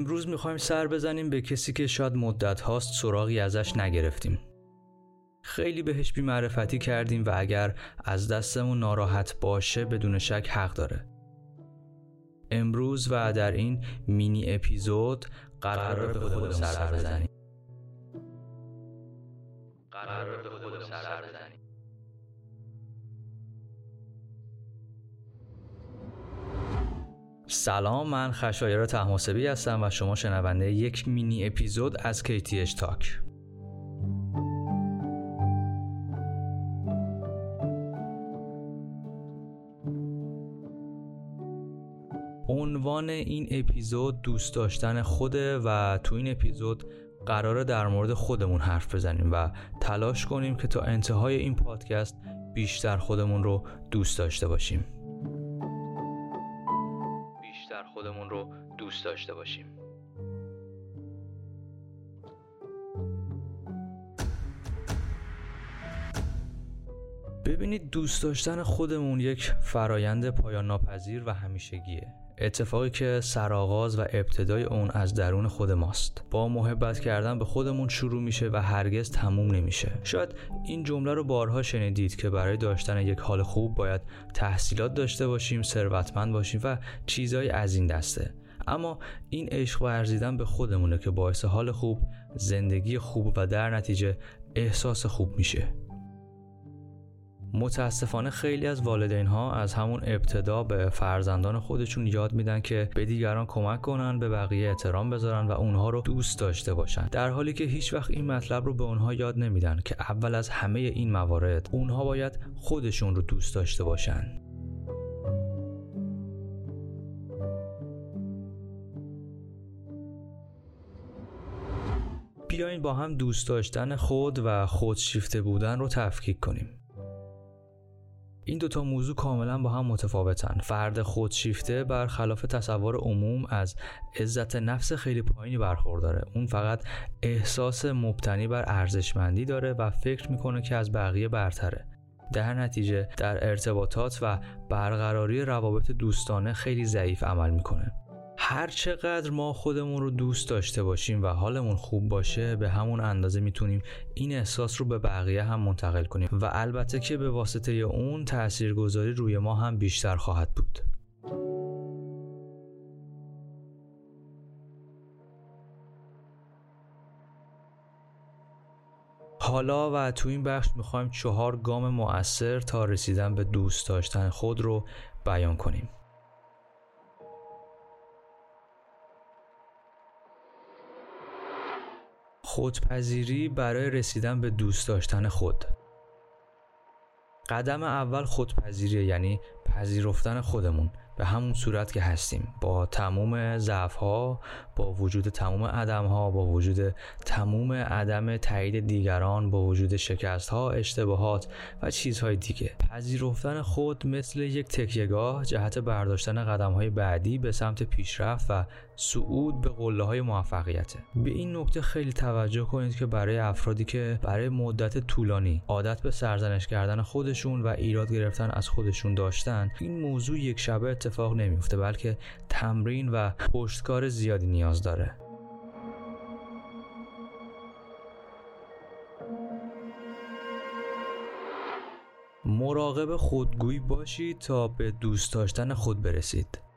امروز می‌خوایم سر بزنیم به کسی که شاید مدت هاست سراغی ازش نگرفتیم. خیلی بهش بیمعرفتی کردیم و اگر از دستمون ناراحت باشه بدون شک حق داره. امروز و در این مینی اپیزود قرار به خود سر بزنیم. سلام من خشایر تحماسبی هستم و شما شنونده یک مینی اپیزود از KTH تاک عنوان این اپیزود دوست داشتن خوده و تو این اپیزود قراره در مورد خودمون حرف بزنیم و تلاش کنیم که تا انتهای این پادکست بیشتر خودمون رو دوست داشته باشیم. دوست داشته باشیم. ببینید دوست داشتن خودمون یک فرایند پایان ناپذیر و همیشگیه. اتفاقی که سرآغاز و ابتدای اون از درون خود ماست. با محبت کردن به خودمون شروع میشه و هرگز تموم نمیشه. شاید این جمله رو بارها شنیدید که برای داشتن یک حال خوب باید تحصیلات داشته باشیم ثروتمند باشیم و چیزهای از این دسته. اما این عشق ورزیدن به خودمونه که باعث حال خوب زندگی خوب و در نتیجه احساس خوب میشه. متاسفانه خیلی از والدین ها از همون ابتدا به فرزندان خودشون یاد میدن که به دیگران کمک کنن به بقیه احترام بذارن و اونها رو دوست داشته باشن. در حالی که هیچ وقت این مطلب رو به اونها یاد نمیدن که اول از همه این موارد اونها باید خودشون رو دوست داشته باشن. بیاین با هم دوست داشتن خود و خودشیفته بودن رو تفکیک کنیم. این دوتا موضوع کاملا با هم متفاوتن. فرد خودشیفته برخلاف تصور عموم از عزت نفس خیلی پایینی برخورداره. اون فقط احساس مبتنی بر ارزشمندی داره و فکر می‌کنه که از بقیه برتره. در نتیجه در ارتباطات و برقراری روابط دوستانه خیلی ضعیف عمل می‌کنه. هر چقدر ما خودمون رو دوست داشته باشیم و حالمون خوب باشه به همون اندازه می‌تونیم این احساس رو به بقیه هم منتقل کنیم. و البته که به واسطه اون تاثیرگذاری روی ما هم بیشتر خواهد بود. حالا و تو این بخش می‌خوایم چهار گام مؤثر تا رسیدن به دوست داشتن خود رو بیان کنیم. خودپذیری برای رسیدن به دوست داشتن خود. قدم اول خودپذیری یعنی پذیرفتن خودمون. به همون صورت که هستیم. با تموم ضعف ها با وجود تموم عدم ها با وجود تموم عدم تایید دیگران با وجود شکست ها اشتباهات و چیزهای دیگه. پذیرفتن خود مثل یک تکیهگاه جهت برداشتن قدم های بعدی به سمت پیشرفت و صعود به قله های موفقیته به این نکته خیلی توجه کنید که برای افرادی که برای مدت طولانی عادت به سرزنش کردن خودشون و ایراد گرفتن از خودشون داشتن این موضوع یک شبه اتفاق نمیفته بلکه تمرین و پشتکار زیادی نیاز داره. مراقب خودگویی باشید تا به دوست داشتن خود برسید.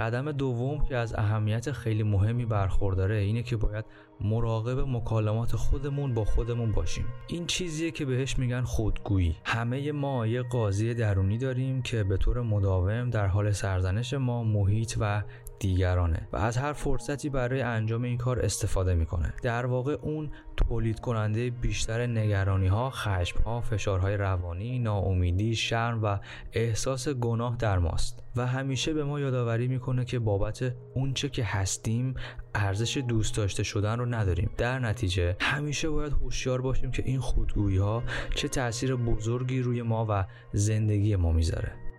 قدم دوم که از اهمیت خیلی مهمی برخورداره اینه که باید مراقب مکالمات خودمون با خودمون باشیم. این چیزیه که بهش میگن خودگویی. همه ما یه قاضی درونی داریم که به طور مداوم در حال سرزنش ما محیط و دیگرانه و از هر فرصتی برای انجام این کار استفاده می‌کنه. در واقع اون تولید کننده بیشتر نگرانی ها خشم ها فشارهای روانی ناامیدی شرم و احساس گناه در ماست و همیشه به ما یادآوری می‌کنه که بابت اونچه که هستیم ارزش دوست داشته شدن رو نداریم. در نتیجه همیشه باید هوشیار باشیم که این خودگویی ها چه تاثیر بزرگی روی ما و زندگی ما می‌ذاره.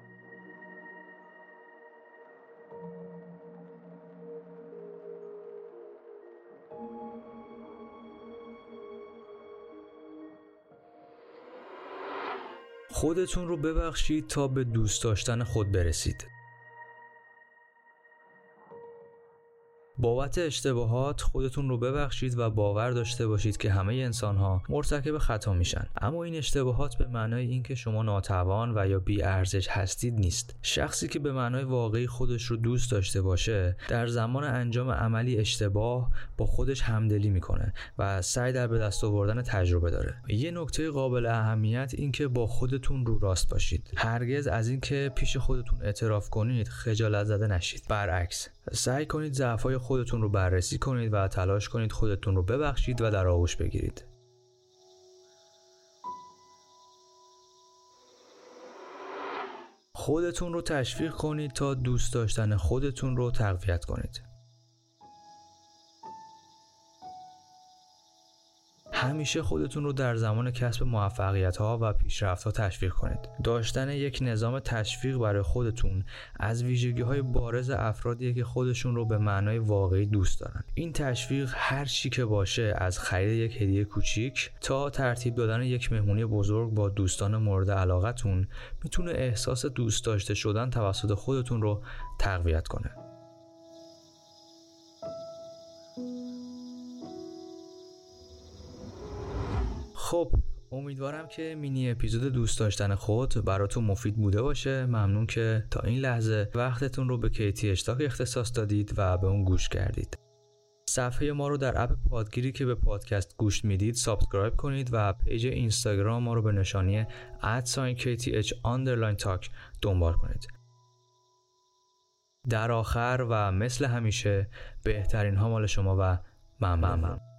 خودتون رو ببخشید تا به دوست داشتن خود برسید. بابت اشتباهات خودتون رو ببخشید و باور داشته باشید که همه انسان ها مرتکب خطا میشن. اما این اشتباهات به معنای اینکه شما ناتوان و یا بی ارزش هستید نیست. شخصی که به معنای واقعی خودش رو دوست داشته باشه در زمان انجام عملی اشتباه با خودش همدلی می‌کنه و سعی در به دست آوردن تجربه داره. یه نکته قابل اهمیت این که با خودتون رو راست باشید. هرگز از اینکه پیش خودتون اعتراف کنید خجالت زده نشید. برعکس سعی کنید ضعفای خودتون رو بررسی کنید و تلاش کنید خودتون رو ببخشید و در آغوش بگیرید. خودتون رو تشویق کنید تا دوست داشتن خودتون رو تقویت کنید. همیشه خودتون رو در زمان کسب موفقیت ها و پیشرفت ها تشویق کنید. داشتن یک نظام تشویق برای خودتون از ویژگی های بارز افرادیه که خودشون رو به معنای واقعی دوست دارن. این تشویق هر چی که باشه از خرید یک هدیه کوچیک تا ترتیب دادن یک مهمونی بزرگ با دوستان مورد علاقتون می‌تونه احساس دوست داشته شدن توسط خودتون رو تقویت کنه. خب امیدوارم که mini episode دوست داشتن خود براتون مفید بوده باشه. ممنون که تا این لحظه وقتتون رو به کیتی اشتاک اختصاص دادید و به اون گوش کردید. صفحه ما رو در app پادگیری که به پادکست گوش می‌دید subscribe کنید و page اینستاگرام ما رو به نشانی kth تاک دنبال کنید. در آخر و مثل همیشه بهترین ها مال شما و ممنون